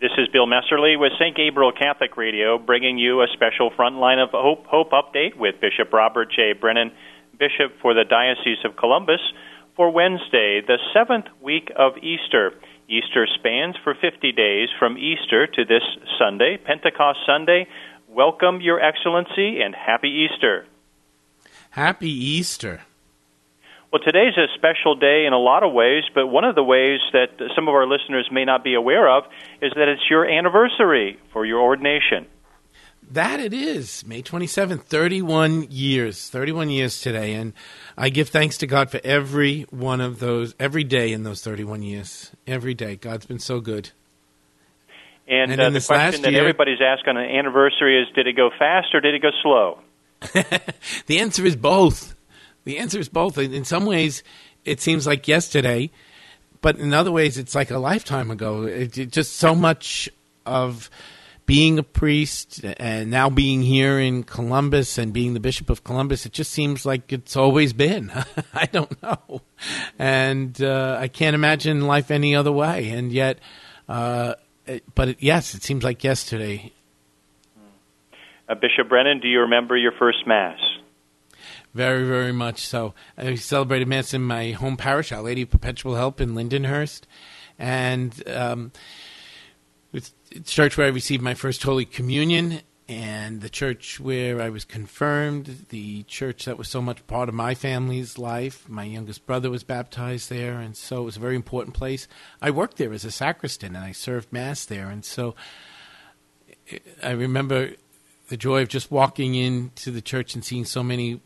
This is Bill Messerly with St. Gabriel Catholic Radio, bringing you a special Frontline of Hope, Hope update with Bishop Robert J. Brennan, Bishop for the Diocese of Columbus, for Wednesday, the seventh week of Easter. Easter spans for 50 days from Easter to this Sunday, Pentecost Sunday. Welcome, Your Excellency, and Happy Easter. Happy Easter. Well, today's a special day in a lot of ways, but one of the ways that some of our listeners may not be aware of is that it's your anniversary for your ordination. That it is, May 27th, 31 years, 31 years today. And I give thanks to God for every one of those, every day in those 31 years. Every day. God's been so good. And, and uh, the question that year, everybody's asked on an anniversary is did it go fast or did it go slow? the answer is both. The answer is both. In some ways, it seems like yesterday, but in other ways, it's like a lifetime ago. It, it, just so much of being a priest and now being here in Columbus and being the Bishop of Columbus, it just seems like it's always been. I don't know. And uh, I can't imagine life any other way. And yet, uh, but it, yes, it seems like yesterday. Uh, Bishop Brennan, do you remember your first Mass? Very, very much so. I celebrated Mass in my home parish, Our Lady of Perpetual Help in Lindenhurst. And um, it's the church where I received my first Holy Communion and the church where I was confirmed, the church that was so much part of my family's life. My youngest brother was baptized there, and so it was a very important place. I worked there as a sacristan, and I served Mass there, and so I remember the joy of just walking into the church and seeing so many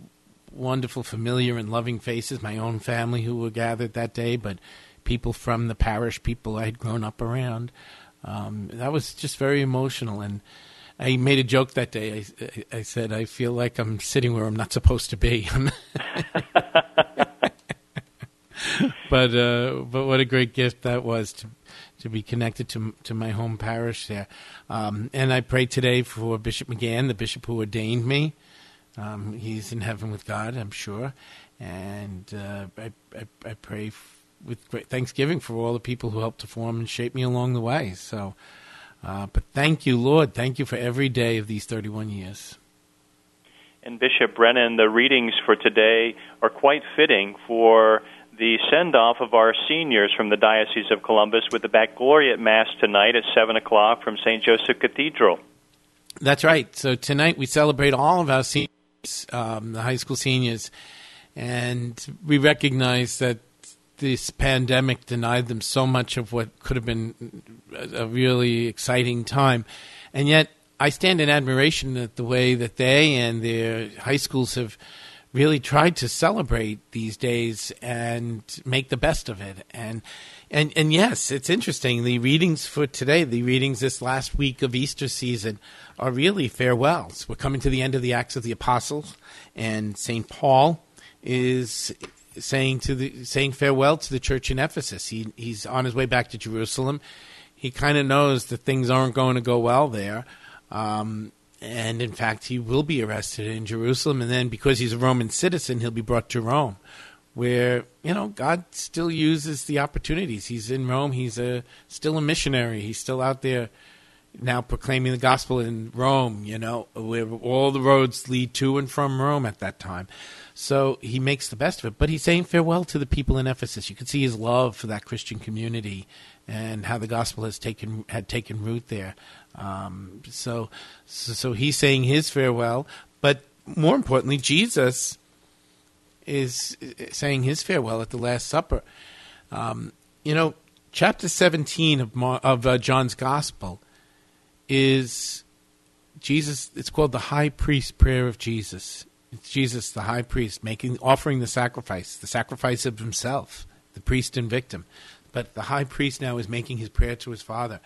wonderful, familiar, and loving faces, my own family who were gathered that day, but people from the parish, people I had grown up around. Um, that was just very emotional. And I made a joke that day. I, I said, I feel like I'm sitting where I'm not supposed to be. but uh, but what a great gift that was to to be connected to to my home parish there. Um, and I pray today for Bishop McGann, the bishop who ordained me. Um, he's in heaven with God, I'm sure. And uh, I, I, I, pray f- with great thanksgiving for all the people who helped to form and shape me along the way. So, uh, but thank you, Lord. Thank you for every day of these 31 years. And Bishop Brennan, the readings for today are quite fitting for the send off of our seniors from the Diocese of Columbus with the Baccalaureate Mass tonight at 7 o'clock from St. Joseph Cathedral. That's right. So tonight we celebrate all of our seniors um, the high school seniors, and we recognize that this pandemic denied them so much of what could have been a really exciting time, and yet I stand in admiration at the way that they and their high schools have really tried to celebrate these days and make the best of it. And and and yes, it's interesting. The readings for today, the readings this last week of Easter season, are really farewells. We're coming to the end of the Acts of the Apostles, and Saint Paul is saying to the saying farewell to the church in Ephesus. He he's on his way back to Jerusalem. He kind of knows that things aren't going to go well there. Um, and in fact, he will be arrested in Jerusalem, and then because he's a Roman citizen, he'll be brought to Rome, where you know God still uses the opportunities. He's in Rome. He's a still a missionary. He's still out there now proclaiming the gospel in Rome. You know, where all the roads lead to and from Rome at that time. So he makes the best of it. But he's saying farewell to the people in Ephesus. You can see his love for that Christian community and how the gospel has taken had taken root there. Um, so, so, so he's saying his farewell, but more importantly, Jesus is saying his farewell at the Last Supper. Um, you know, chapter seventeen of of uh, John's Gospel is Jesus. It's called the High Priest Prayer of Jesus. It's Jesus, the High Priest, making offering the sacrifice, the sacrifice of himself, the priest and victim. But the high priest now is making his prayer to his father.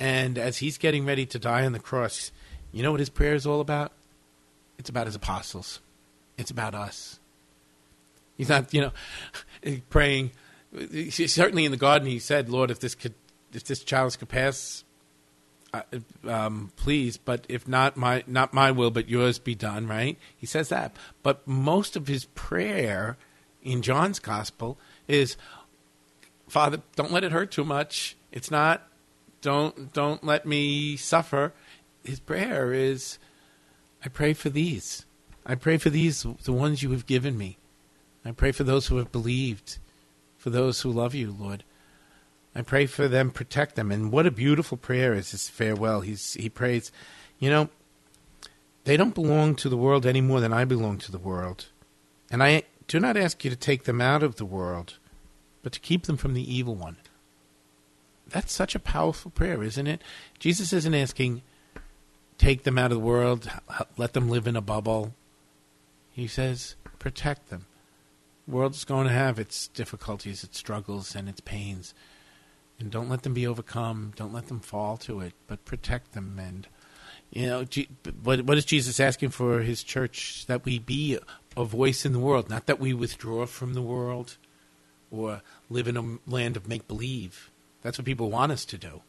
And as he's getting ready to die on the cross, you know what his prayer is all about? It's about his apostles. It's about us. He's not, you know, praying. Certainly in the garden, he said, "Lord, if this could, if this chalice could pass, um, please. But if not my, not my will, but yours be done." Right? He says that. But most of his prayer in John's gospel is, Father, don't let it hurt too much. It's not don't don't let me suffer. His prayer is, I pray for these. I pray for these, the ones you have given me. I pray for those who have believed, for those who love you, Lord. I pray for them, protect them. And what a beautiful prayer is his farewell. He's, he prays, you know, they don't belong to the world any more than I belong to the world. And I do not ask you to take them out of the world, but to keep them from the evil one. That's such a powerful prayer, isn't it? Jesus isn't asking, take them out of the world, let them live in a bubble. He says, protect them. The world is going to have its difficulties, its struggles, and its pains. And don't let them be overcome. Don't let them fall to it, but protect them. And, you know, what, what is Jesus asking for his church? That we be a voice in the world, not that we withdraw from the world or live in a land of make believe. That's what people want us to do.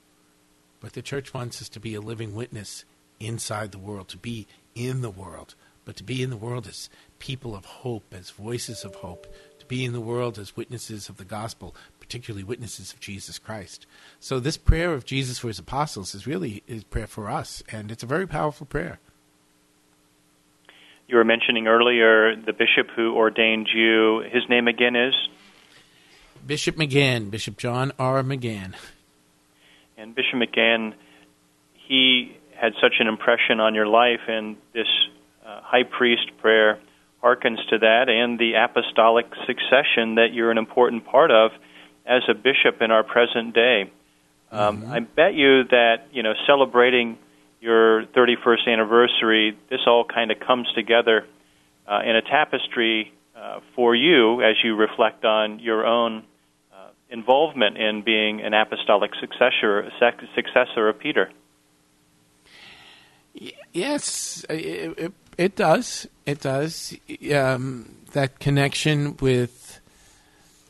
But the church wants us to be a living witness inside the world, to be in the world, but to be in the world as people of hope, as voices of hope, to be in the world as witnesses of the gospel, particularly witnesses of Jesus Christ. So this prayer of Jesus for his apostles is really his prayer for us, and it's a very powerful prayer. You were mentioning earlier the bishop who ordained you. His name again is? Bishop McGann, Bishop John R. McGann. And Bishop McGann, he had such an impression on your life, and this high priest prayer harkens to that, and the apostolic succession that you're an important part of as a bishop in our present day. Um, mm-hmm. I bet you that you know celebrating your 31st anniversary, this all kind of comes together uh, in a tapestry uh, for you as you reflect on your own uh, involvement in being an apostolic successor, successor of Peter. Yes, it, it, it does. It does. Um, that connection with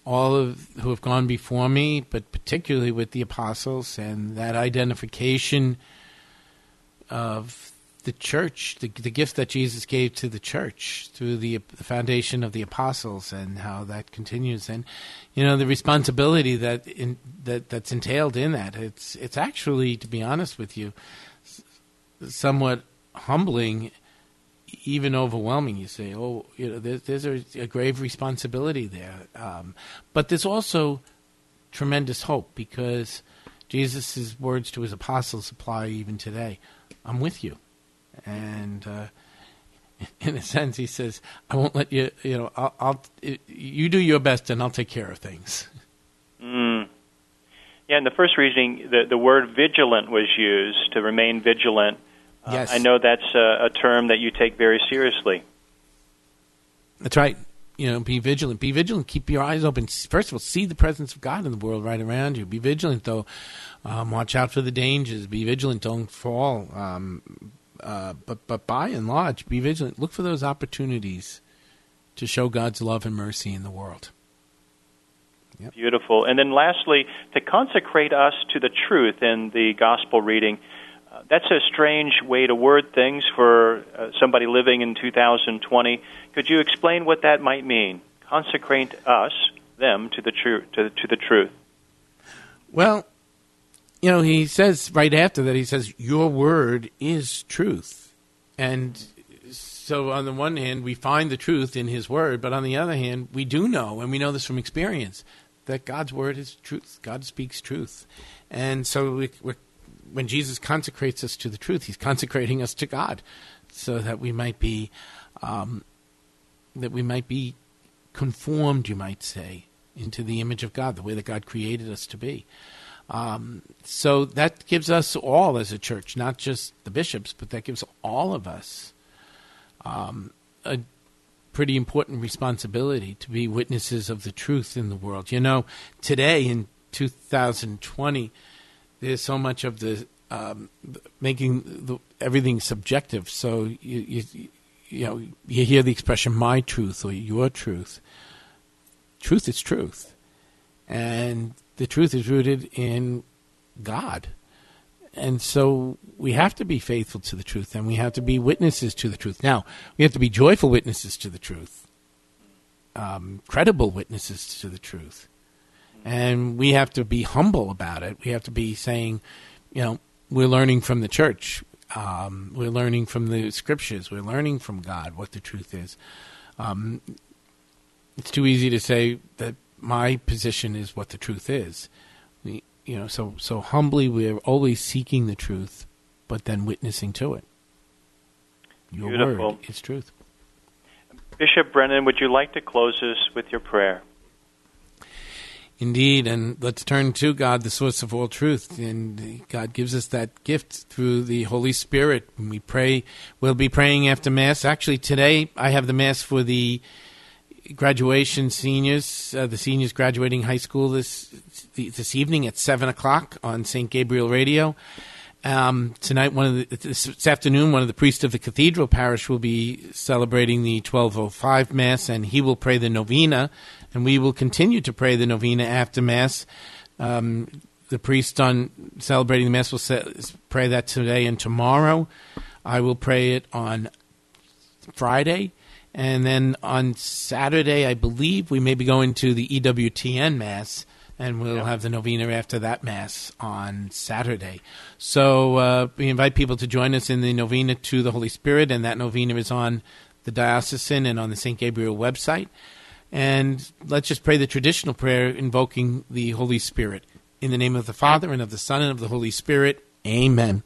all of who have gone before me, but particularly with the apostles, and that identification of the church, the, the gift that Jesus gave to the church through the, the, foundation of the apostles, and how that continues, and you know the responsibility that in, that that's entailed in that. It's it's actually, to be honest with you, somewhat humbling, even overwhelming. You say, oh, you know, there's, there's a, a, grave responsibility there, um, but there's also tremendous hope because Jesus' words to his apostles apply even today. I'm with you. And uh, in a sense, he says, I won't let you, you know, I'll, I'll you do your best and I'll take care of things. Mm. Yeah, in the first reading, the, the word vigilant was used to remain vigilant. Uh, yes. I know that's a, a term that you take very seriously. That's right you know, be vigilant. Be vigilant. Keep your eyes open. First of all, see the presence of God in the world right around you. Be vigilant, though. Um, watch out for the dangers. Be vigilant. Don't fall. Um, uh, but but by and large, be vigilant. Look for those opportunities to show God's love and mercy in the world. Yep. Beautiful. And then lastly, to consecrate us to the truth in the gospel reading. That's a strange way to word things for uh, somebody living in 2020. Could you explain what that might mean? Consecrate us, them, to the, tru- to, to the truth. Well, you know, he says right after that, he says, Your word is truth. And so, on the one hand, we find the truth in his word, but on the other hand, we do know, and we know this from experience, that God's word is truth. God speaks truth. And so, we, when Jesus consecrates us to the truth, he's consecrating us to God so that we might be. Um, that we might be conformed, you might say, into the image of God, the way that God created us to be. Um, so that gives us all as a church, not just the bishops, but that gives all of us um, a pretty important responsibility to be witnesses of the truth in the world. You know, today in 2020, there's so much of the um, making the, everything subjective. So you, you you know you hear the expression "my truth" or "your truth." Truth is truth, and the truth is rooted in God. And so we have to be faithful to the truth and we have to be witnesses to the truth. Now, we have to be joyful witnesses to the truth, um, credible witnesses to the truth. And we have to be humble about it. We have to be saying, you know, we're learning from the church. Um, we're learning from the scriptures. We're learning from God what the truth is. Um, it's too easy to say that my position is what the truth is. We, you know, so so humbly we're always seeking the truth, but then witnessing to it. Your Beautiful. word is truth. Bishop Brennan, would you like to close us with your prayer? Indeed, and let's turn to God, the source of all truth. And God gives us that gift through the Holy Spirit. We pray, we'll be praying after Mass. Actually, today I have the Mass for the graduation seniors, uh, the seniors graduating high school this this evening at seven o'clock on St. Gabriel Radio. Um, tonight, one of the, this afternoon, one of the priests of the cathedral parish will be celebrating the 1205 Mass, and he will pray the novena, and we will continue to pray the novena after Mass. Um, the priest on celebrating the Mass will say, pray that today and tomorrow. I will pray it on Friday. And then on Saturday, I believe we may be going to the EWTN Mass and we'll yeah. have the novena after that mass on Saturday. So uh, we invite people to join us in the novena to the Holy Spirit, and that novena is on the diocesan and on the St. Gabriel website. And let's just pray the traditional prayer invoking the Holy Spirit. In the name of the Father, and of the Son, and of the Holy Spirit. Amen.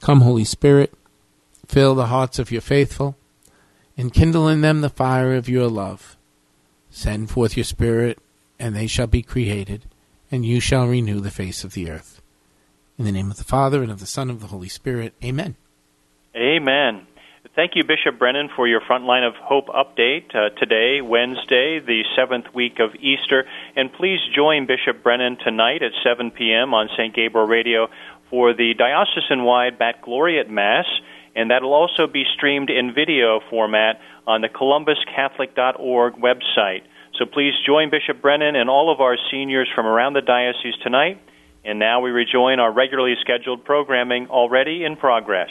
Come, Holy Spirit, fill the hearts of your faithful, and kindle in them the fire of your love. Send forth your Spirit and they shall be created, and you shall renew the face of the earth. In the name of the Father, and of the Son, and of the Holy Spirit. Amen. Amen. Thank you, Bishop Brennan, for your Frontline of Hope update uh, today, Wednesday, the seventh week of Easter. And please join Bishop Brennan tonight at 7 p.m. on St. Gabriel Radio for the diocesan wide Baccalaureate Mass. And that'll also be streamed in video format on the columbuscatholic.org website. So please join Bishop Brennan and all of our seniors from around the diocese tonight. And now we rejoin our regularly scheduled programming already in progress.